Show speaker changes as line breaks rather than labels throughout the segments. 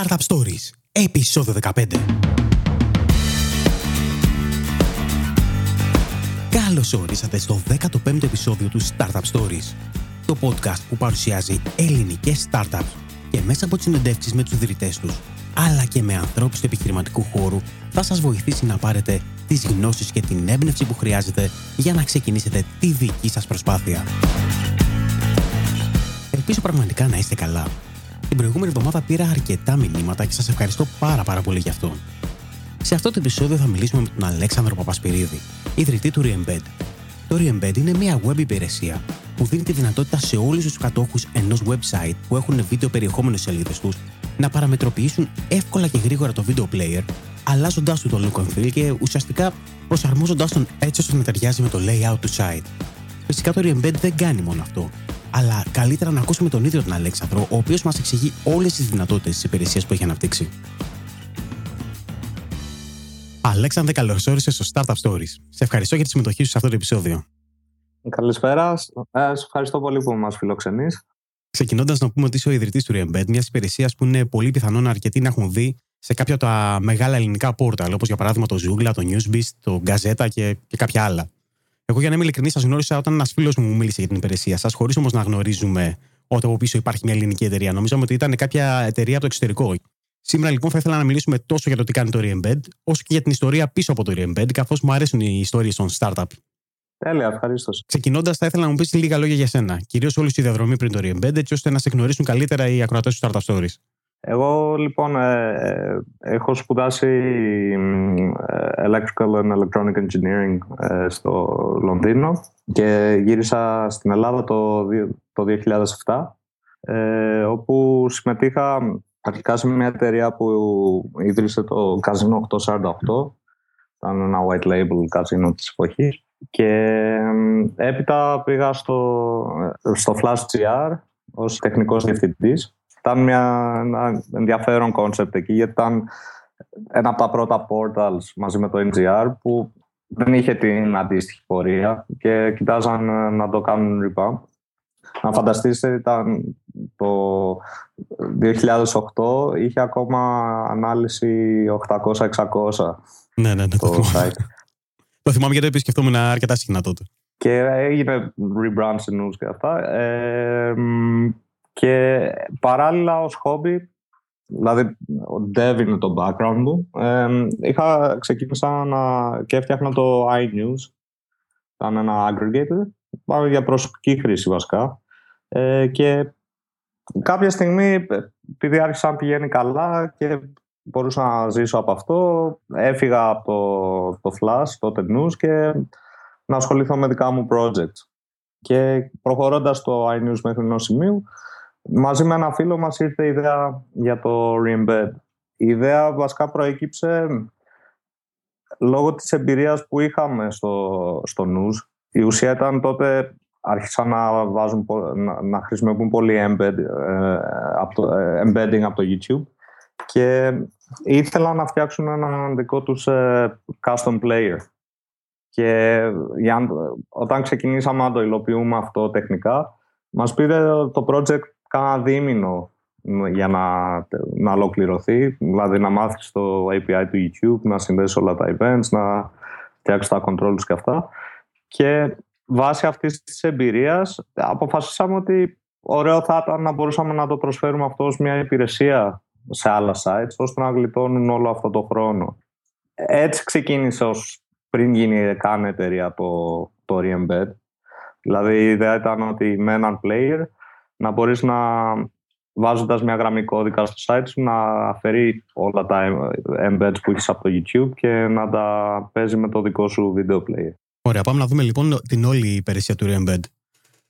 Startup Stories, επεισόδιο 15. Καλώς ορίσατε στο 15ο επεισόδιο του Startup Stories, το podcast που παρουσιάζει ελληνικές startups και μέσα από τις συνεντεύξεις με τους ιδρυτές τους, αλλά και με ανθρώπους του επιχειρηματικού χώρου, θα σας βοηθήσει να πάρετε τις γνώσεις και την έμπνευση που χρειάζεται για να ξεκινήσετε τη δική σας προσπάθεια. Ελπίζω πραγματικά να είστε καλά την προηγούμενη εβδομάδα πήρα αρκετά μηνύματα και σας ευχαριστώ πάρα πάρα πολύ γι' αυτό. Σε αυτό το επεισόδιο θα μιλήσουμε με τον Αλέξανδρο Παπασπυρίδη, ιδρυτή του Reembed. Το Reembed είναι μια web υπηρεσία που δίνει τη δυνατότητα σε όλους τους κατόχους ενός website που έχουν βίντεο περιεχόμενο στι σελίδες τους να παραμετροποιήσουν εύκολα και γρήγορα το video player, αλλάζοντάς του το look and feel και ουσιαστικά προσαρμόζοντάς τον έτσι ώστε να ταιριάζει με το layout του site. Φυσικά το Reembed δεν κάνει μόνο αυτό αλλά καλύτερα να ακούσουμε τον ίδιο τον Αλέξανδρο, ο οποίος μας εξηγεί όλες τις δυνατότητες της υπηρεσίας που έχει αναπτύξει. Αλέξανδρε, καλώς όρισες στο Startup Stories. Σε ευχαριστώ για τη συμμετοχή σου σε αυτό το επεισόδιο.
Καλησπέρα. Ε, σε ευχαριστώ πολύ που μας φιλοξενείς.
Ξεκινώντας να πούμε ότι είσαι ο ιδρυτής του Reembed, μιας υπηρεσίας που είναι πολύ πιθανόν αρκετοί να έχουν δει σε κάποια από τα μεγάλα ελληνικά πόρταλ, όπως για παράδειγμα το Zoogla, το Newsbeast, το Gazeta και, και κάποια άλλα. Εγώ, για να είμαι ειλικρινής, σας γνώρισα όταν ένας φίλος μου μίλησε για την υπηρεσία σας, χωρίς όμως να γνωρίζουμε ότι από πίσω υπάρχει μια ελληνική εταιρεία. Νομίζαμε ότι ήταν κάποια εταιρεία από το εξωτερικό. Σήμερα λοιπόν θα ήθελα να μιλήσουμε τόσο για το τι κάνει το Reembed, όσο και για την ιστορία πίσω από το Reembed, καθώς μου αρέσουν οι ιστορίες των startup.
Τέλεια, ευχαρίστως.
Ξεκινώντας, θα ήθελα να μου πεις λίγα λόγια για σένα. Κυρίως όλη τη διαδρομή πριν το Reembed, έτσι ώστε να σε γνωρίσουν καλύτερα οι ακροατές του Startup Stories.
Εγώ λοιπόν ε, ε, έχω σπουδάσει ε, Electrical and Electronic Engineering στο Λονδίνο και γύρισα στην Ελλάδα το, το 2007 όπου συμμετείχα αρχικά σε μια εταιρεία που ίδρυσε το Casino 848 ήταν ένα white label casino της εποχής. Και έπειτα πήγα στο, στο Flash GR ως τεχνικός διευθυντής ήταν μια, ένα ενδιαφέρον concept εκεί, γιατί ήταν ένα από τα πρώτα portals μαζί με το NGR που δεν είχε την αντίστοιχη πορεία και κοιτάζαν να το κάνουν rebound. Να φανταστείτε, ήταν το 2008 είχε ακόμα ανάλυση 800-600
ναι, ναι, ναι, το, site. το θυμάμαι γιατί επισκεφτόμουν αρκετά συχνά τότε.
Και έγινε rebrand σε news και αυτά. Ε, και παράλληλα ως χόμπι, δηλαδή ο dev είναι το background μου, ε, είχα ξεκίνησα να, και έφτιαχνα το iNews, ήταν ένα aggregator, πάμε για προσωπική χρήση βασικά. Ε, και κάποια στιγμή, επειδή άρχισα να πηγαίνει καλά και μπορούσα να ζήσω από αυτό, έφυγα από το, το Flash, τότε News και να ασχοληθώ με δικά μου projects. Και προχωρώντας το iNews μέχρι ενός σημείου, Μαζί με ένα φίλο μας ήρθε η ιδέα για το Reembed. Η ιδέα βασικά προέκυψε λόγω της εμπειρίας που είχαμε στο, στο news. Η ουσία ήταν τότε άρχισαν να, βάζουν, να, να χρησιμοποιούν πολύ embed, ε, από το, ε, embedding από το YouTube και ήθελαν να φτιάξουν ένα δικό τους ε, custom player. Και για, όταν ξεκινήσαμε να το υλοποιούμε αυτό τεχνικά, μας πήρε το project κάνα δίμηνο για να, να ολοκληρωθεί, δηλαδή να μάθεις το API του YouTube, να συνδέσεις όλα τα events, να φτιάξεις τα controls και αυτά. Και βάσει αυτής της εμπειρίας αποφασίσαμε ότι ωραίο θα ήταν να μπορούσαμε να το προσφέρουμε αυτό ως μια υπηρεσία σε άλλα sites, ώστε να γλιτώνουν όλο αυτό το χρόνο. Έτσι ξεκίνησε ως πριν γίνει καν εταιρεία το, το Reembed. Δηλαδή η ιδέα ήταν ότι με έναν player να μπορείς να βάζοντας μια γραμμή κώδικα στο site σου να αφαιρεί όλα τα embeds που έχεις από το YouTube και να τα παίζει με το δικό σου video player.
Ωραία, πάμε να δούμε λοιπόν την όλη υπηρεσία του Embed.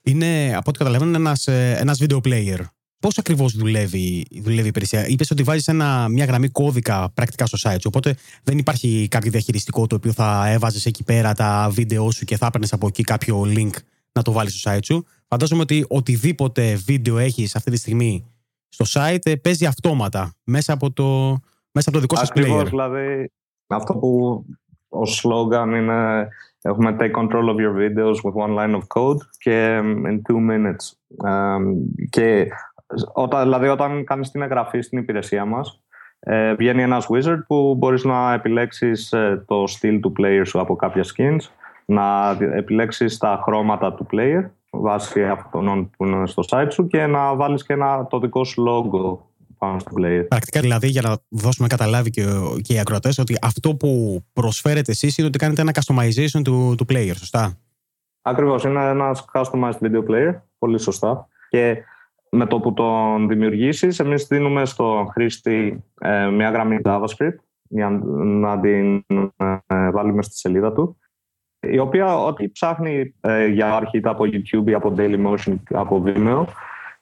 Είναι, από ό,τι καταλαβαίνω, ένας, ε, ένας video player. Πώς ακριβώς δουλεύει, δουλεύει η υπηρεσία, Είπες ότι βάζεις μια γραμμή κώδικα πρακτικά στο site σου. Οπότε δεν υπάρχει κάποιο διαχειριστικό το οποίο θα έβαζες εκεί πέρα τα βίντεο σου και θα έπαιρνες από εκεί κάποιο link να το βάλεις στο site σου. Φαντάζομαι ότι οτιδήποτε βίντεο έχεις αυτή τη στιγμή στο site ε, παίζει αυτόματα μέσα από το, μέσα από το δικό σας player.
δηλαδή αυτό που ο slogan είναι έχουμε take control of your videos with one line of code και in two minutes. και όταν, δηλαδή όταν κάνεις την εγγραφή στην υπηρεσία μας ε, βγαίνει ένας wizard που μπορείς να επιλέξεις ε, το στυλ του player σου από κάποια skins να επιλέξεις τα χρώματα του player βάσει αυτών που είναι στο site σου και να βάλεις και ένα, το δικό σου logo πάνω στο player.
Πρακτικά δηλαδή για να δώσουμε καταλάβει και, και οι ακροατές ότι αυτό που προσφέρετε εσείς είναι ότι κάνετε ένα customization του, του player, σωστά;
Ακριβώς, είναι ένας customized video player, πολύ σωστά. Και με το που τον δημιουργήσεις, εμείς δίνουμε στο χρήστη ε, μια γραμμή JavaScript για να την ε, βάλουμε στη σελίδα του η οποία ό,τι ψάχνει ε, για αρχή από YouTube ή από Dailymotion ή από Vimeo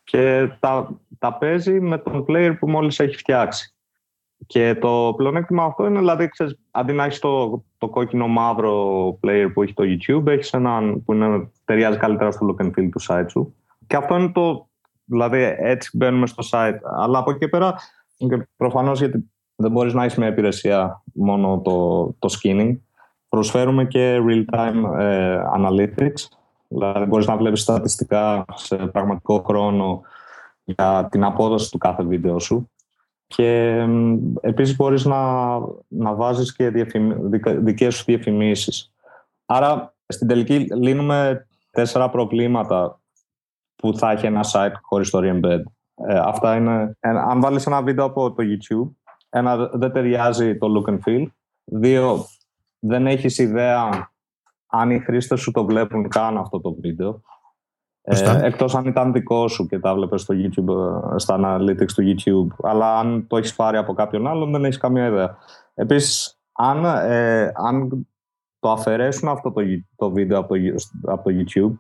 και τα, τα παίζει με τον player που μόλις έχει φτιάξει. Και το πλεονέκτημα αυτό είναι, δηλαδή, ξέρεις, αντί να έχεις το, το κόκκινο μαύρο player που έχει το YouTube, έχεις έναν που είναι, ταιριάζει καλύτερα στο look and feel του site σου. Και αυτό είναι το, δηλαδή έτσι μπαίνουμε στο site. Αλλά από εκεί πέρα, και προφανώς γιατί δεν μπορείς να έχεις μια υπηρεσία μόνο το, το skinning, προσφέρουμε και real-time ε, analytics. Δηλαδή μπορείς να βλέπεις στατιστικά σε πραγματικό χρόνο για την απόδοση του κάθε βίντεο σου. Και επίσης μπορείς να, να βάζεις και διαφημι... δικές σου διαφημίσεις. Άρα στην τελική λύνουμε τέσσερα προβλήματα που θα έχει ένα site χωρίς το re-embed. Ε, αυτά είναι, αν βάλεις ένα βίντεο από το YouTube, ένα δεν ταιριάζει το look and feel. Δύο, δεν έχεις ιδέα αν οι χρήστες σου το βλέπουν καν αυτό το βίντεο. Ε, εκτός αν ήταν δικό σου και τα βλέπεις στο YouTube, ε, στα analytics του YouTube. Αλλά αν το έχεις πάρει από κάποιον άλλον δεν έχεις καμία ιδέα. Επίσης, αν, ε, αν το αφαιρέσουν αυτό το, το βίντεο από το, από το YouTube,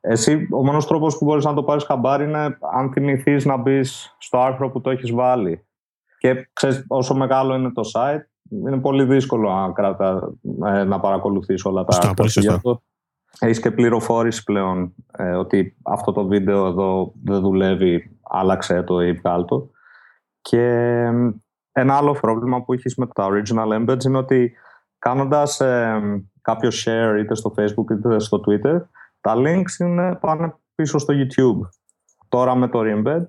εσύ ο μόνος τρόπος που μπορείς να το πάρεις χαμπάρι είναι αν θυμηθείς να μπεις στο άρθρο που το έχεις βάλει. Και ξέρεις, όσο μεγάλο είναι το site, είναι πολύ δύσκολο να, κράτα, ε, να παρακολουθείς όλα τα άρθρα. Έχεις και πληροφόρηση πλέον ε, ότι αυτό το βίντεο εδώ δεν δουλεύει, άλλαξε το ή βγάλ το. Και ένα άλλο πρόβλημα που έχεις με τα original embeds είναι ότι κάνοντας ε, κάποιο share είτε στο facebook είτε στο twitter, τα links είναι, πάνε πίσω στο YouTube. Τώρα με το re-embed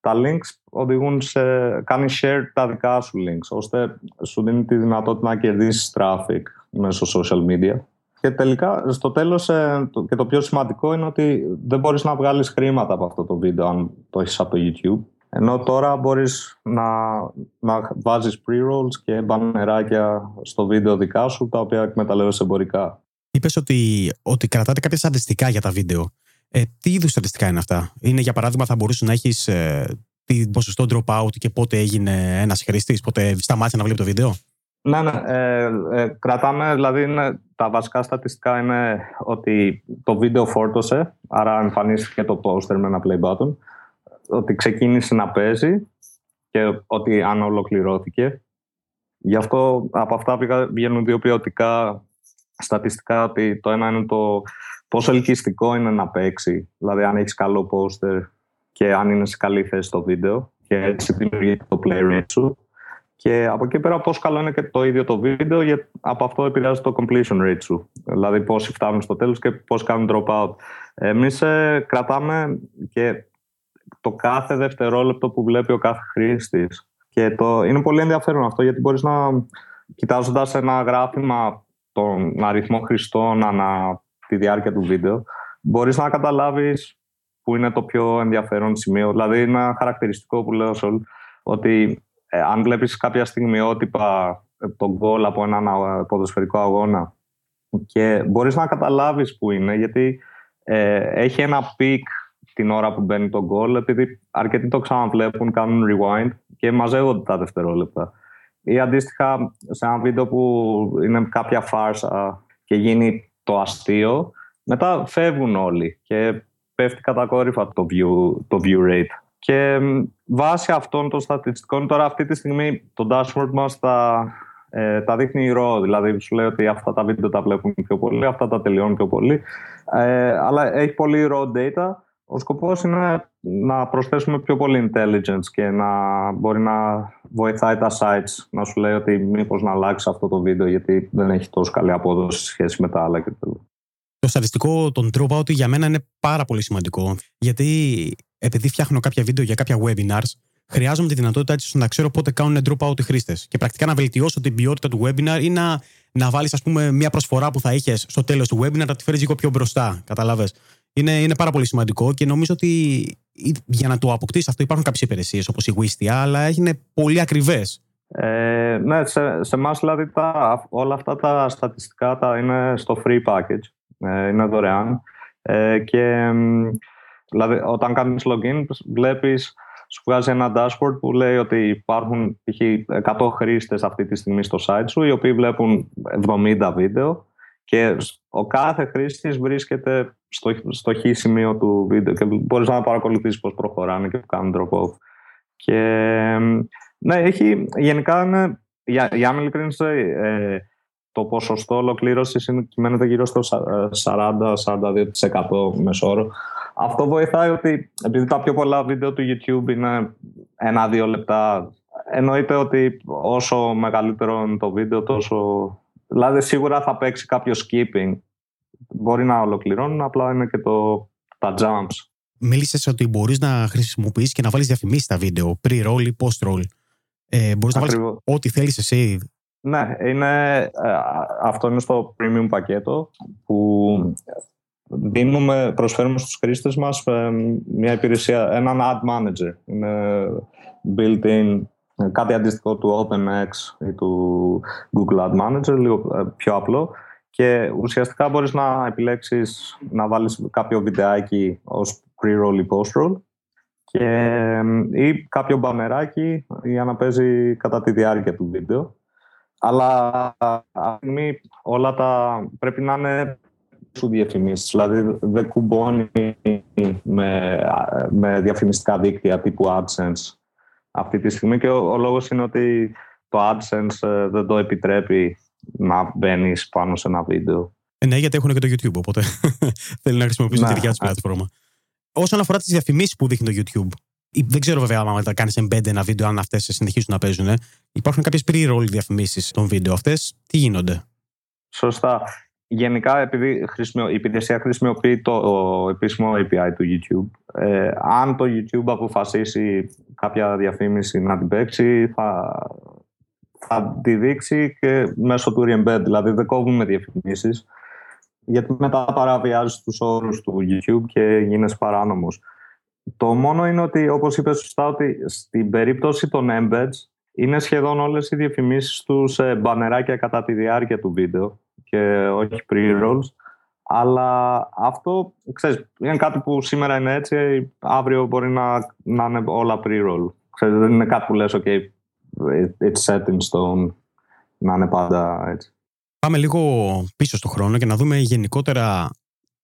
τα links οδηγούν σε, κάνει share τα δικά σου links, ώστε σου δίνει τη δυνατότητα να κερδίσεις traffic μέσω social media. Και τελικά, στο τέλος, ε, και το πιο σημαντικό είναι ότι δεν μπορείς να βγάλεις χρήματα από αυτό το βίντεο αν το έχεις από το YouTube. Ενώ τώρα μπορείς να, να βάζεις pre-rolls και μπανεράκια στο βίντεο δικά σου, τα οποία εκμεταλλεύεσαι εμπορικά.
Είπες ότι, ότι κρατάτε κάποια στατιστικά για τα βίντεο. Ε, τι είδους στατιστικά είναι αυτά, Είναι για παράδειγμα, θα μπορούσε να έχεις ε, την ποσοστό dropout και πότε έγινε ένας χρήστης, πότε σταμάτησε να βλέπει το βίντεο;
Ναι, ναι. Ε, ε, κρατάμε, δηλαδή είναι, τα βασικά στατιστικά είναι ότι το βίντεο φόρτωσε, άρα εμφανίστηκε το poster με ένα play button, ότι ξεκίνησε να παίζει και ότι αν ολοκληρώθηκε. Γι' αυτό από αυτά βγαίνουν δύο ποιοτικά στατιστικά, ότι το ένα είναι το πόσο ελκυστικό είναι να παίξει. Δηλαδή, αν έχεις καλό poster και αν είναι σε καλή θέση το βίντεο και έτσι δημιουργείται το play rate σου. Και από εκεί πέρα, πόσο καλό είναι και το ίδιο το βίντεο, γιατί από αυτό επηρεάζει το completion rate σου. Δηλαδή, πόσοι φτάνουν στο τέλος και πώς κάνουν dropout. Εμείς ε, κρατάμε και το κάθε δευτερόλεπτο που βλέπει ο κάθε χρήστης. Και το, είναι πολύ ενδιαφέρον αυτό, γιατί μπορείς να κοιτάζοντας ένα γράφημα τον αριθμό χρηστών ανά τη διάρκεια του βίντεο, μπορείς να καταλάβεις που είναι το πιο ενδιαφέρον σημείο. Δηλαδή, είναι ένα χαρακτηριστικό που λέω σε όλους, ότι ε, αν βλέπεις κάποια στιγμιότυπα ε, τον γκολ από έναν ποδοσφαιρικό αγώνα και μπορείς να καταλάβεις που είναι, γιατί ε, έχει ένα peak την ώρα που μπαίνει το γκολ, επειδή αρκετοί το ξαναβλέπουν, κάνουν rewind και μαζεύονται τα δευτερόλεπτα. Ή αντίστοιχα σε ένα βίντεο που είναι κάποια φάρσα και γίνει το αστείο, μετά φεύγουν όλοι και πέφτει κατακόρυφα το view, το view rate. Και βάσει αυτών των στατιστικών, τώρα αυτή τη στιγμή το dashboard μας τα, ε, τα δείχνει ρο. Δηλαδή σου λέει ότι αυτά τα βίντεο τα βλέπουν πιο πολύ, αυτά τα τελειώνουν πιο πολύ. Ε, αλλά έχει πολύ raw data. Ο σκοπός είναι να προσθέσουμε πιο πολύ intelligence και να μπορεί να βοηθάει τα sites να σου λέει ότι μήπως να αλλάξεις αυτό το βίντεο γιατί δεν έχει τόσο καλή απόδοση σε σχέση με τα άλλα κτλ.
Το στατιστικό των dropout για μένα είναι πάρα πολύ σημαντικό γιατί επειδή φτιάχνω κάποια βίντεο για κάποια webinars, χρειάζομαι τη δυνατότητα έτσι να ξέρω πότε κάνουν drop out οι χρήστες. Και πρακτικά να βελτιώσω την ποιότητα του webinar ή να, να βάλεις, ας πούμε, μια προσφορά που θα είχες στο τέλος του webinar να τη φέρεις λίγο πιο μπροστά. Καταλαβέ. Είναι, είναι πάρα πολύ σημαντικό και νομίζω ότι για να το αποκτήσει αυτό υπάρχουν κάποιες υπηρεσίες όπως η Wistia, αλλά είναι πολύ ακριβές.
Ε, ναι, σε, σε εμάς δηλαδή τα, όλα αυτά τα στατιστικά τα είναι στο free package. Ε, είναι δωρεάν. Ε, και δηλαδή όταν κάνεις login βλέπεις σου βγάζει ένα dashboard που λέει ότι υπάρχουν π.χ. 100 χρήστες αυτή τη στιγμή στο site σου οι οποίοι βλέπουν 70 βίντεο και ο κάθε χρήστης βρίσκεται στο, στο χ σημείο του βίντεο και μπορείς να παρακολουθήσεις πώς προχωράνε και που κάνουν drop-off. Και ναι, έχει, γενικά είναι, για, για να ε, το ποσοστό ολοκλήρωσης κυμαίνεται γύρω στο 40-42% μεσόωρο. Αυτό βοηθάει ότι επειδή τα πιο πολλά βίντεο του YouTube είναι ένα-δύο λεπτά, εννοείται ότι όσο μεγαλύτερο είναι το βίντεο, τόσο. Δηλαδή, σίγουρα θα παίξει κάποιο skipping. Μπορεί να ολοκληρώνουν, απλά είναι και το, τα jumps.
Μίλησες ότι μπορείς να χρησιμοποιήσεις και να βάλεις διαφημίσεις στα βίντεο, pre-roll ή post-roll. Ε, μπορείς να βάλεις ό,τι θέλεις εσύ
ναι, είναι, ε, αυτό είναι στο premium πακέτο που δίνουμε, προσφέρουμε στους χρήστες μας ε, μια υπηρεσία, έναν ad manager. Είναι built-in, κάτι αντίστοιχο του OpenX ή του Google Ad Manager, λίγο ε, πιο απλό. Και ουσιαστικά μπορείς να επιλέξεις να βάλεις κάποιο βιντεάκι ως pre-roll ή post-roll και, ή κάποιο μπανεράκι για να παίζει κατά τη διάρκεια του βίντεο. Αλλά αυτή όλα τα πρέπει να είναι σου διαφημίσεις. Δηλαδή δεν κουμπώνει με, με διαφημιστικά δίκτυα τύπου AdSense αυτή τη στιγμή και ο, ο λόγος είναι ότι το AdSense ε, δεν το επιτρέπει να μπαίνει πάνω σε ένα βίντεο.
Ε, ναι, γιατί έχουν και το YouTube, οπότε θέλει να χρησιμοποιήσουν τη δικιά τους πλατφόρμα. Όσον αφορά τις διαφημίσεις που δείχνει το YouTube, δεν ξέρω βέβαια αν θα κάνεις embed ένα βίντεο, αν αυτές συνεχίσουν να παίζουν. Υπάρχουν κάποιες pre-roll διαφημίσεις των βίντεο. Αυτές τι γίνονται;
Σωστά. Γενικά, επειδή η υπηρεσία χρησιμοποιεί το επίσημο API του YouTube, ε, αν το YouTube αποφασίσει κάποια διαφήμιση να την παίξει, θα, θα τη δείξει και μέσω του re-embed. Δηλαδή, δεν κόβουμε διαφημίσεις, γιατί μετά παραβιάζει τους όρους του YouTube και γίνεσαι παράνομος. Το μόνο είναι ότι, όπως είπες σωστά, ότι στην περίπτωση των embeds είναι σχεδόν όλες οι διαφημίσεις τους σε μπανεράκια κατά τη διάρκεια του βίντεο και όχι pre-rolls. Αλλά αυτό, ξέρεις, είναι κάτι που σήμερα είναι έτσι, αύριο μπορεί να, να είναι όλα pre-roll. Ξέρεις, δεν είναι κάτι που λες, ok, it's set in stone, να είναι πάντα έτσι.
Πάμε λίγο πίσω στο χρόνο και να δούμε γενικότερα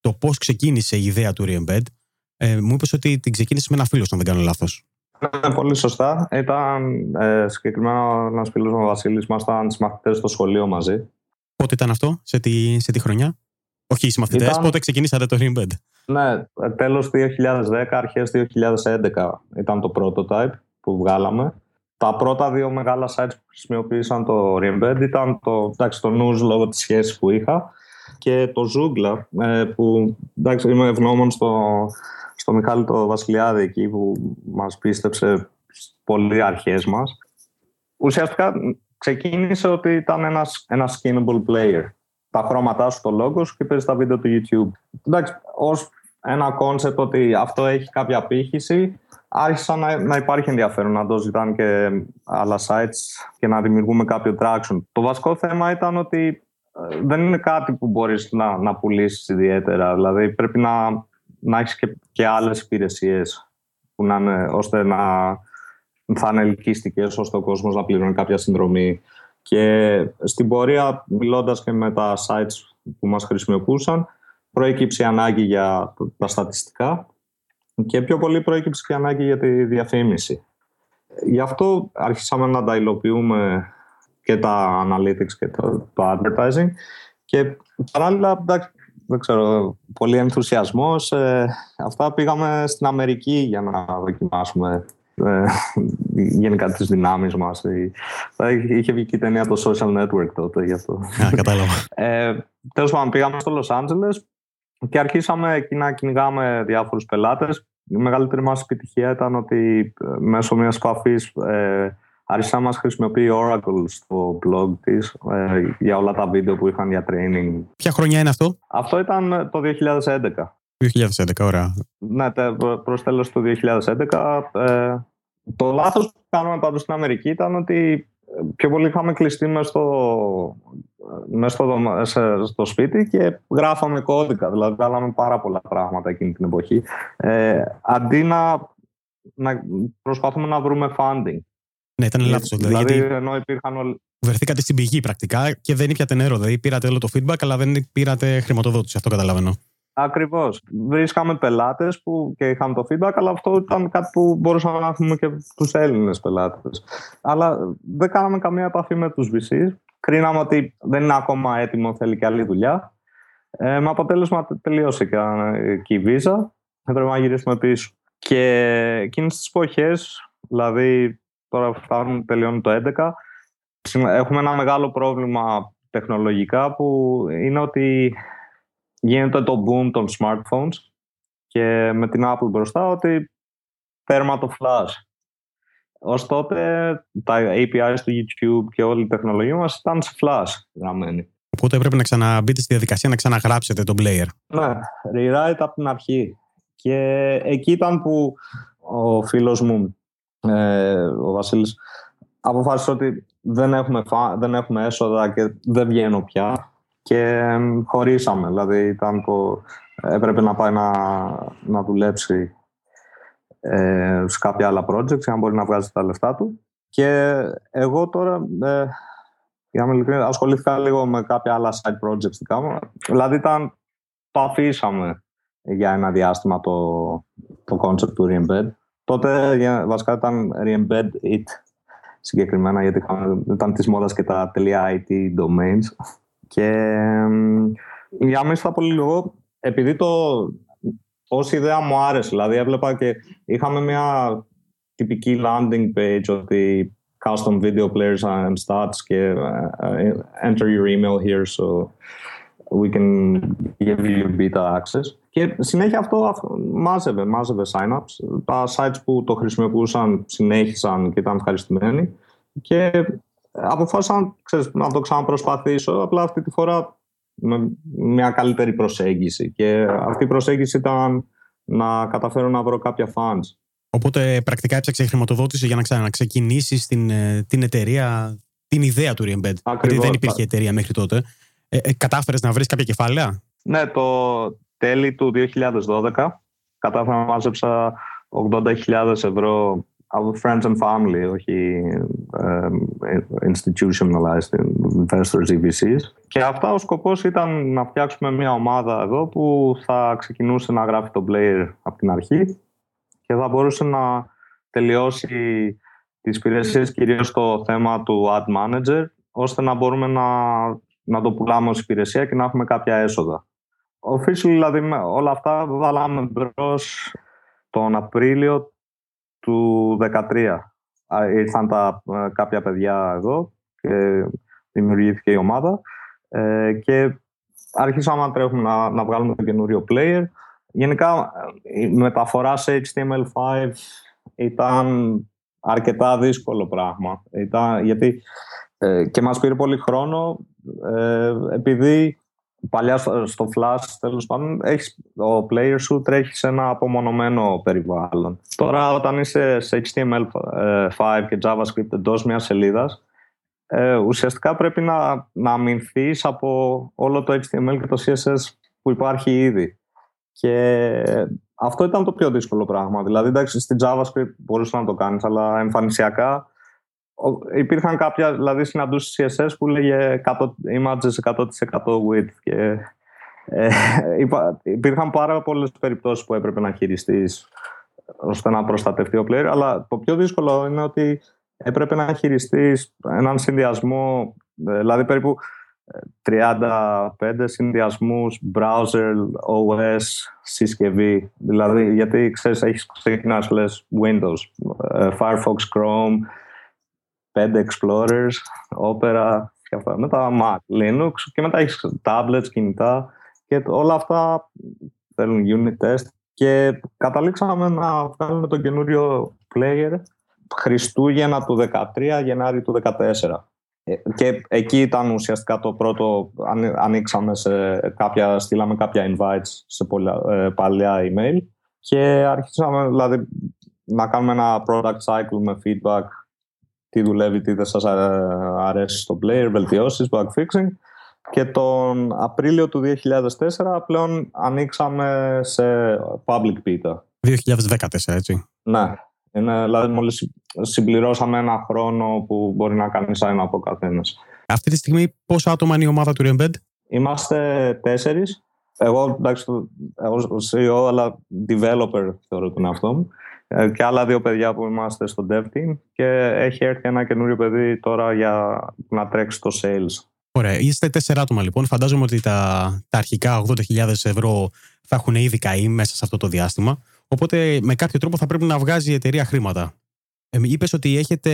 το πώς ξεκίνησε η ιδέα του Re-Embed ε, μου είπες ότι την ξεκίνησες με ένα φίλο, αν δεν κάνω λάθος.
Ναι, πολύ σωστά. Ήταν ε, συγκεκριμένα ένας φίλος μου, ο Βασίλης, ήμασταν συμμαθητές στο σχολείο μαζί.
Πότε ήταν αυτό, σε τι, σε τι χρονιά, Όχι οι συμμαθητέ, ήταν... πότε ξεκινήσατε το Rebed.
Ναι, τέλος 2010, αρχές 2011 ήταν το prototype που βγάλαμε. Τα πρώτα δύο μεγάλα sites που χρησιμοποίησαν το Rebed ήταν το, εντάξει, το News λόγω της σχέσης που είχα και το Zoogla ε, που εντάξει, είμαι ευγνώμων στο, στο Μιχάλη το Βασιλιάδη εκεί που μας πίστεψε πολύ αρχές μας. Ουσιαστικά ξεκίνησε ότι ήταν ένας, ένας skinnable player. Τα χρώματά σου, το logo σου και παίζει τα βίντεο του YouTube. Εντάξει, ως ένα concept ότι αυτό έχει κάποια απήχηση, άρχισα να, να υπάρχει ενδιαφέρον να το ζητάνε και άλλα sites και να δημιουργούμε κάποιο traction. Το βασικό θέμα ήταν ότι ε, δεν είναι κάτι που μπορείς να, να πουλήσεις ιδιαίτερα. Δηλαδή πρέπει να να έχεις και, και άλλες υπηρεσίες που να είναι, ώστε να θα είναι ελκυστικές ώστε ο κόσμος να πληρώνει κάποια συνδρομή. Και στην πορεία, μιλώντας και με τα sites που μας χρησιμοποιούσαν, προέκυψε η ανάγκη για τα στατιστικά και πιο πολύ προέκυψε και η ανάγκη για τη διαφήμιση. Γι' αυτό αρχίσαμε να τα υλοποιούμε και τα analytics και το, το advertising και παράλληλα δεν ξέρω, πολύ ενθουσιασμός. Ε, αυτά πήγαμε στην Αμερική για να δοκιμάσουμε ε, γενικά τις δυνάμεις μας. Είχε βγει και η ταινία το Social Network τότε γι' αυτό.
Α, κατάλαβα.
Ε, τέλος πάντων, πήγαμε στο Los Angeles και αρχίσαμε εκεί να κυνηγάμε διάφορους πελάτες. η μεγαλύτερη μας επιτυχία ήταν ότι ε, μέσω μιας επαφής ε, άρχισε να μας χρησιμοποιεί Oracle στο blog της ε, για όλα τα βίντεο που είχαν για training.
Ποια χρονιά είναι αυτό;
Αυτό ήταν το 2011.
2011, ωραία.
Ναι, προς τέλος του 2011. Ε, το λάθος που κάνουμε πάντως στην Αμερική ήταν ότι πιο πολύ είχαμε κλειστεί μέσα στο, στο, στο σπίτι και γράφαμε κώδικα. Δηλαδή, βάλαμε πάρα πολλά πράγματα εκείνη την εποχή. Ε, αντί να, να προσπαθούμε να βρούμε funding.
Ναι, ήταν λάθος.
Δηλαδή, δηλαδή, γιατί ενώ υπήρχαν
Βρεθήκατε στην πηγή πρακτικά και δεν ήπιατε νερό. Δηλαδή, πήρατε όλο το feedback, αλλά δεν πήρατε χρηματοδότηση. Αυτό καταλαβαίνω.
Ακριβώς. Βρίσκαμε πελάτες και είχαμε το feedback, αλλά αυτό ήταν κάτι που μπορούσαμε να έχουμε και τους Έλληνες πελάτες. Αλλά δεν κάναμε καμία επαφή με τους VC. Κρίναμε ότι δεν είναι ακόμα έτοιμο, θέλει και άλλη δουλειά. Ε, με αποτέλεσμα τελείωσε και, και η Visa. Έπρεπε να γυρίσουμε πίσω. Και εκείνες τις εποχές, δηλαδή τώρα φτάνουμε, τελειώνει το 2011, έχουμε ένα μεγάλο πρόβλημα τεχνολογικά που είναι ότι γίνεται το boom των smartphones και με την Apple μπροστά ότι παίρνουμε το flash. Ως τότε τα APIs του YouTube και όλη η τεχνολογία μας ήταν σε flash γραμμένη.
Οπότε έπρεπε να ξαναμπείτε στη διαδικασία να ξαναγράψετε τον player.
Ναι, rewrite από την αρχή. Και εκεί ήταν που ο φίλος μου, ε, ο Βασίλης, αποφάσισε ότι δεν έχουμε, δεν έχουμε έσοδα και δεν βγαίνω πια και χωρίσαμε. Δηλαδή ήταν το, έπρεπε να πάει να, να δουλέψει ε, σε κάποια άλλα projects για να μπορεί να βγάζει τα λεφτά του. Και εγώ τώρα, ε, για να ασχολήθηκα λίγο με κάποια άλλα side projects δικά μου. Δηλαδή ήταν, το αφήσαμε για ένα διάστημα το, το concept του Reembed. Τότε βασικά ήταν Reembed It συγκεκριμένα γιατί ήταν της μόδας και τα .it domains και για μέσα πολύ λίγο, επειδή το ως ιδέα μου άρεσε, δηλαδή έβλεπα και είχαμε μια τυπική landing page ότι custom video players and stats και uh, enter your email here so we can give you beta access. Και συνέχεια αυτό μάζευε, μάζευε sign-ups. Τα sites που το χρησιμοποιούσαν συνέχισαν και ήταν ευχαριστημένοι. Και αποφάσισα ξέρεις, να το ξαναπροσπαθήσω, απλά αυτή τη φορά με μια καλύτερη προσέγγιση. Και αυτή η προσέγγιση ήταν να καταφέρω να βρω κάποια fans.
Οπότε πρακτικά έψαξε χρηματοδότηση για να ξαναξεκινήσει την, ε, την εταιρεία, την ιδέα του Reembed. Γιατί δεν υπήρχε εταιρεία μέχρι τότε. Ε, ε, κατάφερες να βρεις κάποια κεφάλαια;
Ναι, το τέλη του 2012 κατάφερα να μάζεψα 80.000 ευρώ από friends and family, όχι um, institutionalized investors, EVCs. Και αυτά ο σκοπός ήταν να φτιάξουμε μια ομάδα εδώ που θα ξεκινούσε να γράφει το player από την αρχή και θα μπορούσε να τελειώσει τις υπηρεσίες κυρίως στο θέμα του ad manager ώστε να μπορούμε να, να το πουλάμε ως υπηρεσία και να έχουμε κάποια έσοδα. Officially, δηλαδή, όλα αυτά βάλαμε μπρος τον Απρίλιο του 2013 ήρθαν τα, ε, κάποια παιδιά εδώ και δημιουργήθηκε η ομάδα ε, και άρχισαμε να τρέχουμε να, να βγάλουμε το καινούριο player. Γενικά η μεταφορά σε HTML5 ήταν αρκετά δύσκολο πράγμα. Ήταν, γιατί ε, και μας πήρε πολύ χρόνο επειδή παλιά στο Flash, τέλος πάντων, έχεις, ο player σου τρέχει σε ένα απομονωμένο περιβάλλον. Τώρα, όταν είσαι σε HTML5 και JavaScript εντός μιας σελίδας, ε, ουσιαστικά πρέπει να, να αμυνθείς από όλο το HTML και το CSS που υπάρχει ήδη. Και αυτό ήταν το πιο δύσκολο πράγμα. Δηλαδή, εντάξει, στην JavaScript μπορούσες να το κάνεις, αλλά εμφανισιακά υπήρχαν κάποια δηλαδή συναντούσει CSS που λέγε 100, images 100% width και ε, υπήρχαν πάρα πολλές περιπτώσεις που έπρεπε να χειριστείς ώστε να προστατευτεί ο player αλλά το πιο δύσκολο είναι ότι έπρεπε να χειριστείς έναν συνδυασμό δηλαδή περίπου 35 συνδυασμούς browser, OS, συσκευή. Δηλαδή γιατί ξέρεις έχεις ξεκινάς λες Windows, ε, Firefox, Chrome πέντε Explorers, Opera και αυτά. Μετά Mac, Linux και μετά έχεις tablets, κινητά και όλα αυτά θέλουν unit test και καταλήξαμε να βγάλουμε τον καινούριο player Χριστούγεννα του 2013, Γενάρη του 2014. Ε, και εκεί ήταν ουσιαστικά το πρώτο, ανοίξαμε σε κάποια, στείλαμε κάποια invites σε πολλά, ε, παλιά email και αρχίσαμε δηλαδή να κάνουμε ένα product cycle με feedback τι δουλεύει, τι δεν σας αρέσει στο player, βελτιώσεις, bug fixing και τον Απρίλιο του 2004 πλέον ανοίξαμε σε public beta.
2014 έτσι.
Ναι. Είναι, δηλαδή μόλις συμπληρώσαμε ένα χρόνο που μπορεί να κάνει sign από καθένας.
Αυτή τη στιγμή πόσα άτομα είναι η ομάδα του Rembed?
Είμαστε τέσσερις. Εγώ, εντάξει, εγώ CEO, αλλά developer θεωρώ τον εαυτό μου. Ε, και άλλα δύο παιδιά που είμαστε στο dev team και έχει έρθει ένα καινούριο παιδί τώρα για να τρέξει το sales.
Ωραία. Είστε τέσσερα άτομα λοιπόν. Φαντάζομαι ότι τα, τα αρχικά 80.000 ευρώ θα έχουν ήδη καεί μέσα σε αυτό το διάστημα. Οπότε με κάποιο τρόπο θα πρέπει να βγάζει η εταιρεία χρήματα. Ε, Είπες ότι έχετε,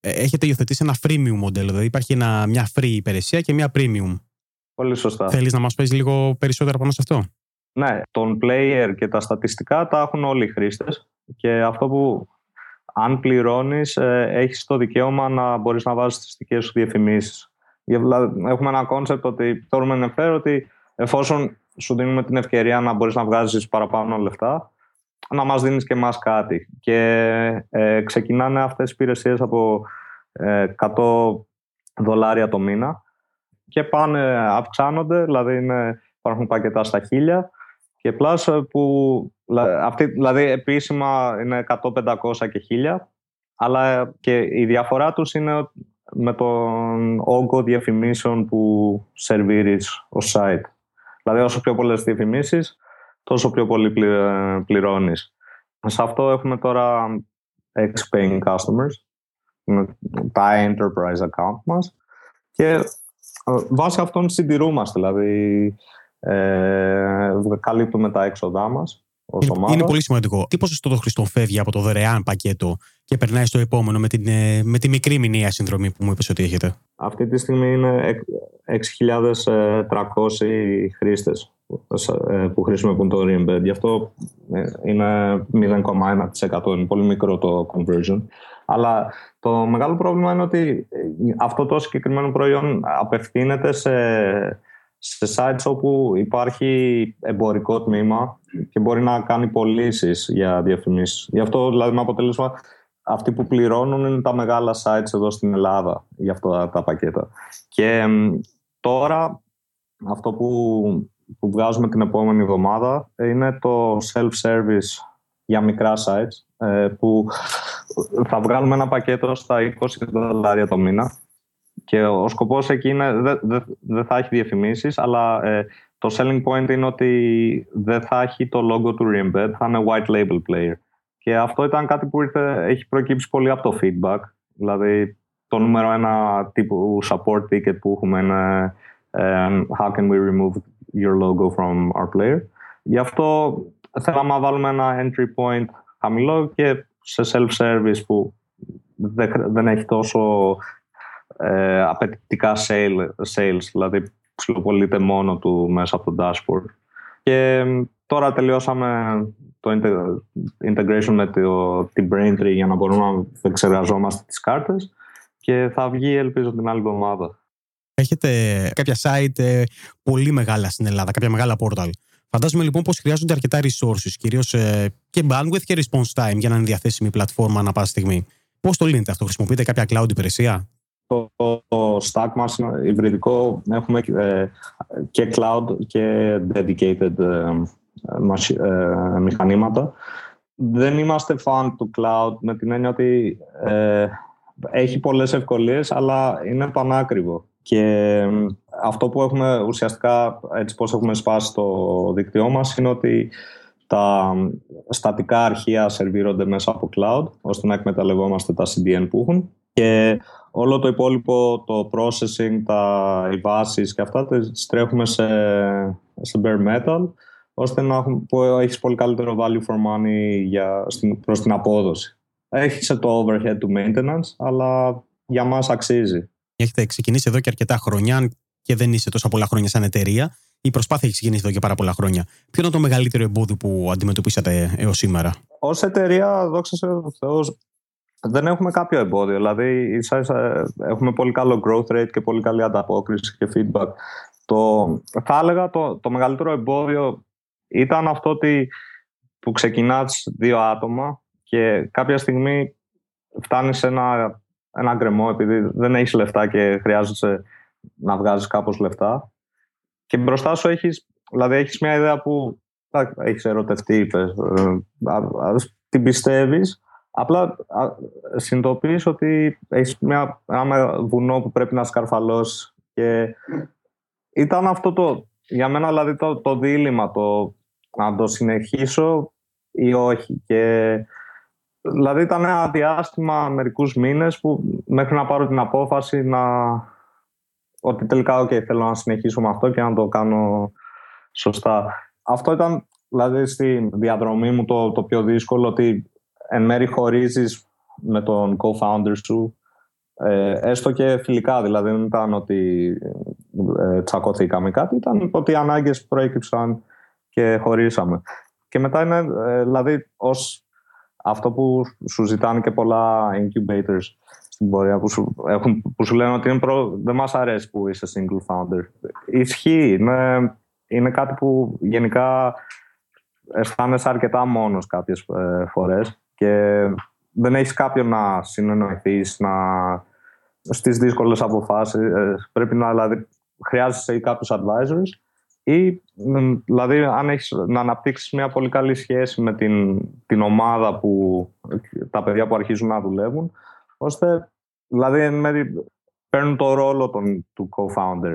έχετε υιοθετήσει ένα freemium μοντέλο, δηλαδή υπάρχει ένα, μια free υπηρεσία και μια premium.
Πολύ σωστά.
Θέλεις να μας πει λίγο περισσότερο πάνω σε αυτό;
Ναι, τον player και τα στατιστικά τα έχουν όλοι οι χρήστες. Και αυτό που αν πληρώνεις, ε, έχεις το δικαίωμα να μπορείς να βάζεις τις δικές σου διαφημίσεις. Έχουμε ένα concept ότι θέλουμε να φέρω ότι εφόσον σου δίνουμε την ευκαιρία να μπορείς να βγάζεις παραπάνω λεφτά, να μας δίνεις και εμάς κάτι. Και ε, ξεκινάνε αυτές οι υπηρεσίες από ε, 100 δολάρια το μήνα και πάνε, αυξάνονται, δηλαδή είναι, υπάρχουν πακετά στα χίλια και πλάς ε, που, αυτή, δηλαδή επίσημα είναι 100, 500 και 1000 αλλά και η διαφορά τους είναι με τον όγκο διαφημίσεων που σερβίρεις ως site. Δηλαδή όσο πιο πολλές διαφημίσεις τόσο πιο πολύ πληρώνεις. Σε αυτό έχουμε τώρα ex-paying customers, τα enterprise account μας και ε, βάσει αυτών συντηρούμαστε, δηλαδή ε, καλύπτουμε τα έξοδά μας ως
είναι,
ομάδας.
είναι πολύ σημαντικό. Τι ποσοστό των χρηστών φεύγει από το δωρεάν πακέτο και περνάει στο επόμενο με, την, ε, με τη μικρή μηνύα συνδρομή που μου είπες ότι έχετε;
Αυτή τη στιγμή είναι 6.300 χρήστες ε, που χρησιμοποιούν το Reembed. Γι' αυτό ε, είναι 0,1%. Είναι πολύ μικρό το conversion. Αλλά το μεγάλο πρόβλημα είναι ότι ε, αυτό το συγκεκριμένο προϊόν απευθύνεται σε, σε sites όπου υπάρχει εμπορικό τμήμα και μπορεί να κάνει πωλήσεις για διαφημίσεις. Γι' αυτό δηλαδή με αποτέλεσμα αυτοί που πληρώνουν είναι τα μεγάλα sites εδώ στην Ελλάδα για αυτά τα πακέτα. Και τώρα αυτό που που βγάζουμε την επόμενη εβδομάδα είναι το self-service για μικρά sites ε, που θα βγάλουμε ένα πακέτο στα 20 δολάρια το μήνα και ο σκοπός εκεί είναι δεν δε, θα έχει διαφημίσεις αλλά ε, το selling point είναι ότι δεν θα έχει το logo του Reembed, θα είναι white label player. Και αυτό ήταν κάτι που ήρθε, έχει προκύψει πολύ από το feedback. Δηλαδή το νούμερο ένα τύπου support ticket που έχουμε είναι um, how can we remove your logo from our player. Γι' αυτό θέλαμε να βάλουμε ένα entry point χαμηλό και σε self-service που δεν έχει τόσο ε, απαιτητικά sale, sales, δηλαδή ψηλοπολείται μόνο του μέσα από το dashboard. Και τώρα τελειώσαμε το integration με το, την Braintree για να μπορούμε να εξεργαζόμαστε τις κάρτες και θα βγει ελπίζω την άλλη εβδομάδα.
Έχετε κάποια site ε, πολύ μεγάλα στην Ελλάδα, κάποια μεγάλα portal. Φαντάζομαι λοιπόν πως χρειάζονται αρκετά resources, κυρίως ε, και bandwidth και response time για να είναι διαθέσιμη η πλατφόρμα ανά πάση στιγμή. Πώς το λύνετε αυτό, χρησιμοποιείτε κάποια cloud υπηρεσία;
Το, το stack μας υβριδικό έχουμε ε, και cloud και dedicated μηχανήματα. Δεν είμαστε fan του cloud με την έννοια ότι έχει πολλές ευκολίες αλλά είναι πανάκριβο. Και αυτό που έχουμε ουσιαστικά, έτσι πώς έχουμε σπάσει το δίκτυό μας, είναι ότι τα στατικά αρχεία σερβίρονται μέσα από cloud, ώστε να εκμεταλλευόμαστε τα CDN που έχουν. Και όλο το υπόλοιπο, το processing, τα, οι βάσεις και αυτά, τις τρέχουμε σε, σε bare metal, ώστε να έχουμε, που έχεις πολύ καλύτερο value for money για, στην, προς την απόδοση. Έχεις το overhead του maintenance, αλλά για μας αξίζει.
Έχετε ξεκινήσει εδώ και αρκετά χρόνια, και δεν είσαι τόσα πολλά χρόνια σαν εταιρεία. η προσπάθεια έχει ξεκινήσει εδώ και πάρα πολλά χρόνια. Ποιο είναι το μεγαλύτερο εμπόδιο που αντιμετωπίσατε έως σήμερα,
Ω εταιρεία, δόξα σε Θεός, δεν έχουμε κάποιο εμπόδιο. Δηλαδή, ίσα ίσα έχουμε πολύ καλό growth rate και πολύ καλή ανταπόκριση και feedback. Το, θα έλεγα το, το μεγαλύτερο εμπόδιο ήταν αυτό ότι που ξεκινάς δύο άτομα και κάποια στιγμή φτάνεις σε ένα, ένα γκρεμό επειδή δεν έχεις λεφτά και χρειάζεσαι να βγάζεις κάπως λεφτά και μπροστά σου έχεις, δηλαδή έχεις μια ιδέα που έχεις ερωτευτεί, είπες, ε, την πιστεύεις Απλά συνειδητοποιείς ότι έχεις μια, ένα βουνό που πρέπει να σκαρφαλώσεις και ήταν αυτό το, για μένα δηλαδή το, το δίλημα, το να το συνεχίσω ή όχι. Και, δηλαδή ήταν ένα διάστημα μερικούς μήνες που μέχρι να πάρω την απόφαση να ότι τελικά okay, θέλω να συνεχίσω με αυτό και να το κάνω σωστά. Αυτό ήταν δηλαδή στη διαδρομή μου το, το πιο δύσκολο ότι εν μέρει χωρίζεις με τον co-founder σου ε, έστω και φιλικά, δηλαδή δεν ήταν ότι ε, τσακωθήκαμε κάτι, ήταν ότι οι ανάγκες προέκυψαν και χωρίσαμε. Και μετά είναι, ε, δηλαδή, ως αυτό που σου ζητάνε και πολλά incubators στην πορεία, που σου, έχουν, που σου λένε ότι είναι προ, δεν μας αρέσει που είσαι single founder. Ισχύει, είναι, είναι κάτι που γενικά αισθάνεσαι αρκετά μόνος κάποιες ε, φορές και δεν έχεις κάποιον να συνεννοηθείς, να... στις δύσκολες αποφάσεις. Ε, πρέπει να, δηλαδή, χρειάζεσαι ή κάποιους advisors ή δηλαδή αν έχεις να αναπτύξεις μια πολύ καλή σχέση με την, την ομάδα που τα παιδιά που αρχίζουν να δουλεύουν ώστε δηλαδή εν μέρει παίρνουν το ρόλο των, του co-founder.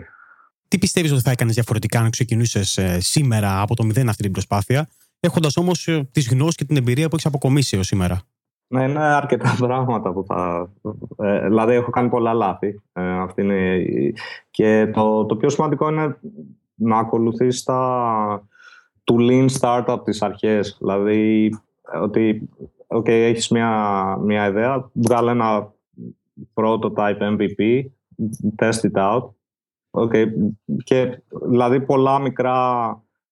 Τι πιστεύεις ότι θα έκανες διαφορετικά αν ξεκινούσες ε, σήμερα από το μηδέν αυτή την προσπάθεια; Έχοντας όμως ε, τις γνώσεις και την εμπειρία που έχεις αποκομίσει έως σήμερα.
Ναι, είναι αρκετά πράγματα που θα. Ε, δηλαδή, έχω κάνει πολλά λάθη. Ε, αυτή είναι... Και το, το πιο σημαντικό είναι να ακολουθείς τα του lean startup τις αρχές. Δηλαδή, ότι okay, έχεις μια, μια ιδέα, βγάλε ένα prototype MVP, test it out. Okay. Και δηλαδή πολλά μικρά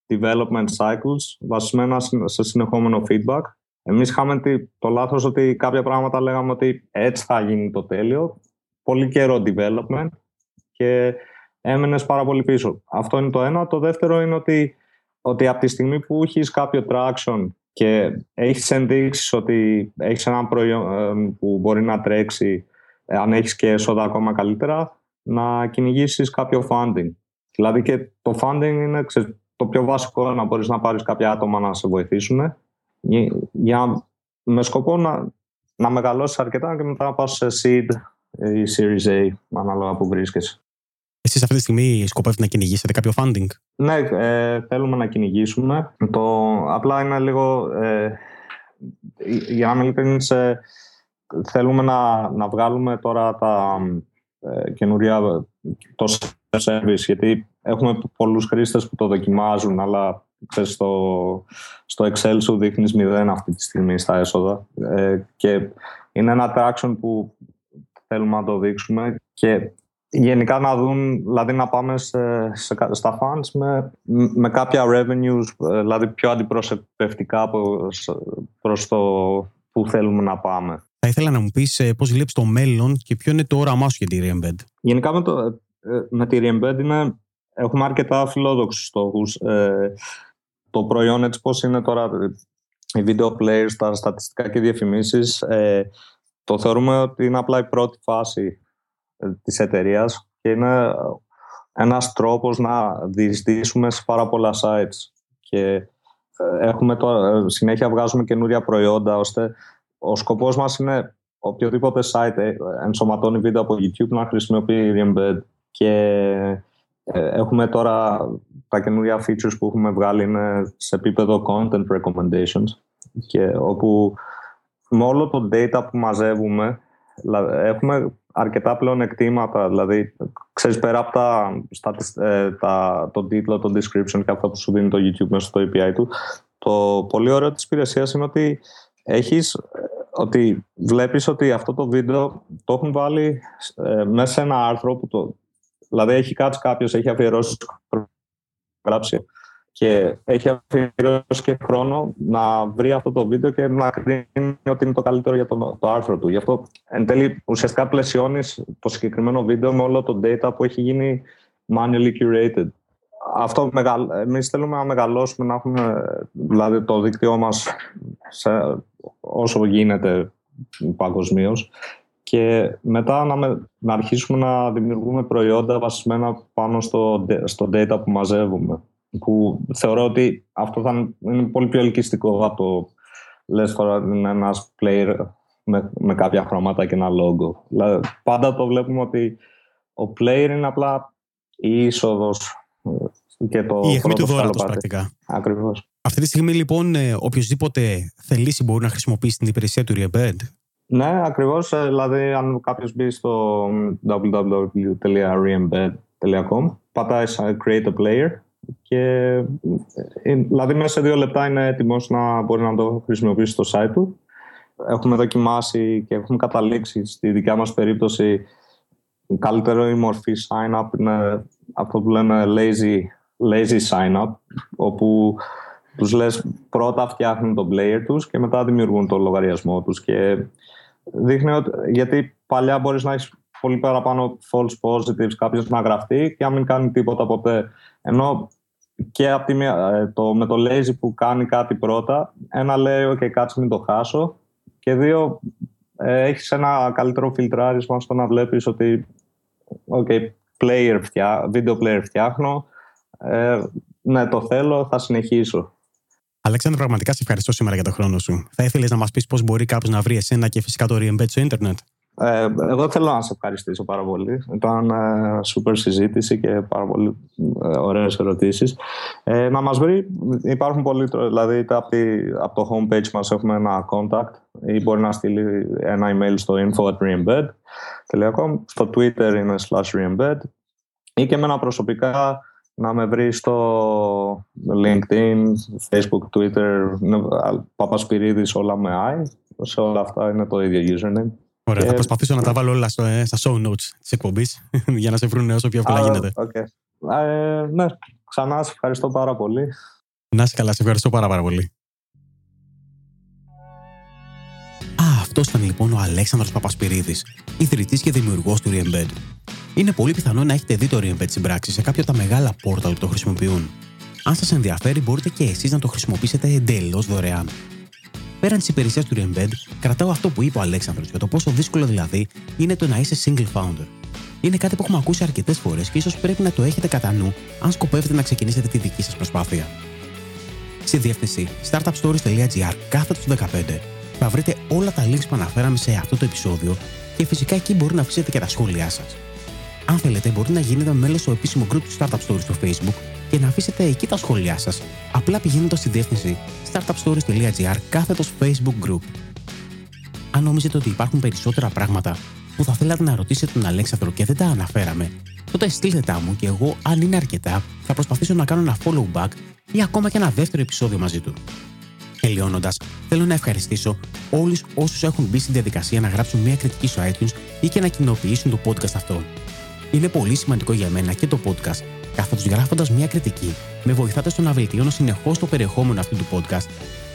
development cycles βασισμένα σε συνεχόμενο feedback. Εμείς είχαμε το λάθος ότι κάποια πράγματα λέγαμε ότι έτσι θα γίνει το τέλειο. Πολύ καιρό development και έμενες πάρα πολύ πίσω. Αυτό είναι το ένα. Το δεύτερο είναι ότι, ότι από τη στιγμή που έχεις κάποιο traction και έχεις ενδείξεις ότι έχεις ένα προϊόν ε, που μπορεί να τρέξει, ε, αν έχεις και έσοδα ακόμα καλύτερα, να κυνηγήσεις κάποιο funding. Δηλαδή και το funding είναι το πιο βασικό να μπορείς να πάρεις κάποια άτομα να σε βοηθήσουν για, με σκοπό να, να μεγαλώσεις αρκετά και μετά να πας σε seed ή series A ανάλογα που βρίσκεσαι.
Εσείς αυτή τη στιγμή σκοπεύετε να κυνηγήσετε κάποιο funding?
Ναι, ε, θέλουμε να κυνηγήσουμε. Το, απλά είναι λίγο... Ε, για να μην θέλουμε να, να βγάλουμε τώρα τα ε, καινούρια το service, γιατί έχουμε πολλούς χρήστες που το δοκιμάζουν, αλλά ξέρεις, στο, στο Excel σου δείχνεις μηδέν αυτή τη στιγμή στα έσοδα ε, και είναι ένα traction που θέλουμε να το δείξουμε και γενικά να δουν, δηλαδή να πάμε σε, σε, στα funds με, με κάποια revenues, ε, δηλαδή πιο αντιπροσωπευτικά προς το που θέλουμε να πάμε.
Θα ήθελα να μου πεις ε, πώς βλέπεις το μέλλον και ποιο είναι το όραμά σου για τη Reembed.
Γενικά με, το, ε, με τη Reembed είναι, έχουμε αρκετά φιλόδοξους στόχους. Ε, το προϊόν έτσι πώς είναι τώρα οι video players, τα στατιστικά και διαφημίσεις ε, το θεωρούμε ότι είναι απλά η πρώτη φάση ε, της εταιρείας και είναι ένας τρόπος να διεισδύσουμε σε πάρα πολλά sites και έχουμε τώρα, συνέχεια βγάζουμε καινούρια προϊόντα ώστε ο σκοπός μας είναι οποιοδήποτε site ενσωματώνει βίντεο από YouTube να χρησιμοποιεί Embed και ε, έχουμε τώρα τα καινούργια features που έχουμε βγάλει είναι σε επίπεδο content recommendations και όπου με όλο το data που μαζεύουμε έχουμε αρκετά πλέον εκτίματα δηλαδή ξέρεις πέρα από τα, ε, τα, το τίτλο, το description και αυτό που σου δίνει το YouTube μέσα στο API του το πολύ ωραίο της υπηρεσίας είναι ότι έχεις ότι βλέπεις ότι αυτό το βίντεο το έχουν βάλει ε, μέσα σε ένα άρθρο που το, δηλαδή έχει κάτσει κάποιος, έχει αφιερώσει γράψει και έχει αφιερώσει και χρόνο να βρει αυτό το βίντεο και να κρίνει ότι είναι το καλύτερο για το, το άρθρο του. Γι' αυτό εν τέλει ουσιαστικά πλαισιώνεις το συγκεκριμένο βίντεο με όλο το data που έχει γίνει manually curated. Αυτό μεγαλ... εμείς θέλουμε να μεγαλώσουμε, να έχουμε δηλαδή το δίκτυό μας σε... όσο γίνεται παγκοσμίως και μετά να, με... να αρχίσουμε να δημιουργούμε προϊόντα βασισμένα πάνω στο, στο data που μαζεύουμε που θεωρώ ότι αυτό θα είναι πολύ πιο ελκυστικό από το λες τώρα είναι ένας player με, με κάποια χρώματα και ένα logo. Δηλαδή, πάντα το βλέπουμε ότι ο player είναι απλά η είσοδος και το
η αιχμή του δώρατος πρακτικά.
Ακριβώς.
Αυτή τη στιγμή λοιπόν ε, οποιοδήποτε θελήσει μπορεί να χρησιμοποιήσει την υπηρεσία του Rebed.
Ναι, ακριβώς. Ε, δηλαδή αν κάποιος μπει στο www.reembed.com πατάει create a player και ε, δηλαδή μέσα σε δύο λεπτά είναι έτοιμος να μπορεί να το χρησιμοποιήσει στο site του. Έχουμε δοκιμάσει και έχουμε καταλήξει στη δικιά μας περίπτωση καλύτερο η μορφή sign-up είναι αυτό που λέμε lazy, lazy sign-up όπου τους λες πρώτα φτιάχνουν τον player τους και μετά δημιουργούν τον λογαριασμό τους και δείχνει ότι γιατί παλιά μπορείς να έχεις πολύ παραπάνω false positives κάποιος να γραφτεί και να μην κάνει τίποτα ποτέ. Ενώ και από τη ε, το, με το lazy που κάνει κάτι πρώτα, ένα λέει, OK, κάτσε μην το χάσω. Και δύο, ε, έχεις ένα καλύτερο φιλτράρισμα στο να βλέπεις ότι, OK, player φτιά, video player φτιάχνω, ε, ναι, το θέλω, θα συνεχίσω.
Αλέξανδρο, πραγματικά σε ευχαριστώ σήμερα για τον χρόνο σου. Θα ήθελες να μας πεις πώς μπορεί κάποιος να βρει εσένα και φυσικά το Reembed στο Ιντερνετ.
Ε, εγώ θέλω να σε ευχαριστήσω πάρα πολύ. Ήταν ε, σούπερ συζήτηση και πάρα πολύ ε, ωραίες ερωτήσεις. Ε, να μας βρει, υπάρχουν πολλοί, δηλαδή είτε από, από το homepage μας έχουμε ένα contact ή μπορεί να στείλει ένα email στο info.reembed.com Στο Twitter είναι slash reembed ή και εμένα προσωπικά να με βρεις στο LinkedIn, Facebook, Twitter, Παπασπυρίδης όλα με I. Σε όλα αυτά είναι το ίδιο username.
Ωραία, θα προσπαθήσω να τα βάλω όλα στο, ε, στα show notes της εκπομπής για να σε βρουν όσο πιο εύκολα γίνεται.
Okay. Ε, ναι, ξανά σε ευχαριστώ πάρα πολύ.
Να είσαι καλά, σε ευχαριστώ πάρα, πάρα πολύ. Α, αυτός ήταν λοιπόν ο Αλέξανδρος Παπασπυρίδης, ιδρυτής και δημιουργός του Reembed. Είναι πολύ πιθανό να έχετε δει το Reembed στην πράξη σε κάποια από τα μεγάλα πόρταλ που το χρησιμοποιούν. Αν σας ενδιαφέρει, μπορείτε και εσείς να το χρησιμοποιήσετε εντελώς δωρεάν πέραν της υπηρεσίας του Reembed, κρατάω αυτό που είπε ο Αλέξανδρος για το πόσο δύσκολο δηλαδή είναι το να είσαι single founder. Είναι κάτι που έχουμε ακούσει αρκετές φορές και ίσως πρέπει να το έχετε κατά νου αν σκοπεύετε να ξεκινήσετε τη δική σας προσπάθεια. Στη διεύθυνση startupstories.gr κάθετο 15 θα βρείτε όλα τα links που αναφέραμε σε αυτό το επεισόδιο και φυσικά εκεί μπορεί να αφήσετε και τα σχόλιά σας. Αν θέλετε, μπορείτε να γίνετε μέλος στο επίσημο group του Startup Stories στο Facebook και να αφήσετε εκεί τα σχόλιά σας, απλά πηγαίνοντας στη διεύθυνση startupstories.gr κάθετος Facebook group. Αν νομίζετε ότι υπάρχουν περισσότερα πράγματα που θα θέλατε να ρωτήσετε τον Αλέξανδρο και δεν τα αναφέραμε, τότε στείλτε τα μου και εγώ, αν είναι αρκετά, θα προσπαθήσω να κάνω ένα follow back ή ακόμα και ένα δεύτερο επεισόδιο μαζί του. Τελειώνοντας, θέλω να ευχαριστήσω όλους όσους έχουν μπει στην διαδικασία να γράψουν μια κριτική στο iTunes ή και να κοινοποιήσουν το podcast αυτό. Είναι πολύ σημαντικό για μένα και το podcast καθότι γράφοντας μια κριτική, με βοηθάτε στο να βελτιώνω συνεχώς το περιεχόμενο αυτού του podcast,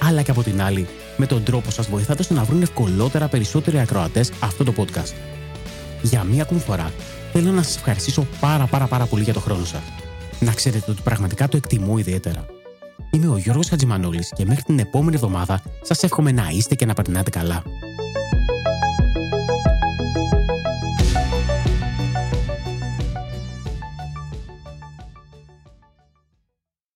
αλλά και από την άλλη, με τον τρόπο σας βοηθάτε στο να βρουν ευκολότερα περισσότεροι ακροατές αυτό το podcast. Για μία ακόμη φορά, θέλω να σας ευχαριστήσω πάρα πάρα πάρα πολύ για το χρόνο σας. Να ξέρετε ότι πραγματικά το εκτιμώ ιδιαίτερα. Είμαι ο Γιώργος Χατζημανόλης και μέχρι την επόμενη εβδομάδα σας εύχομαι να είστε και να περνάτε καλά.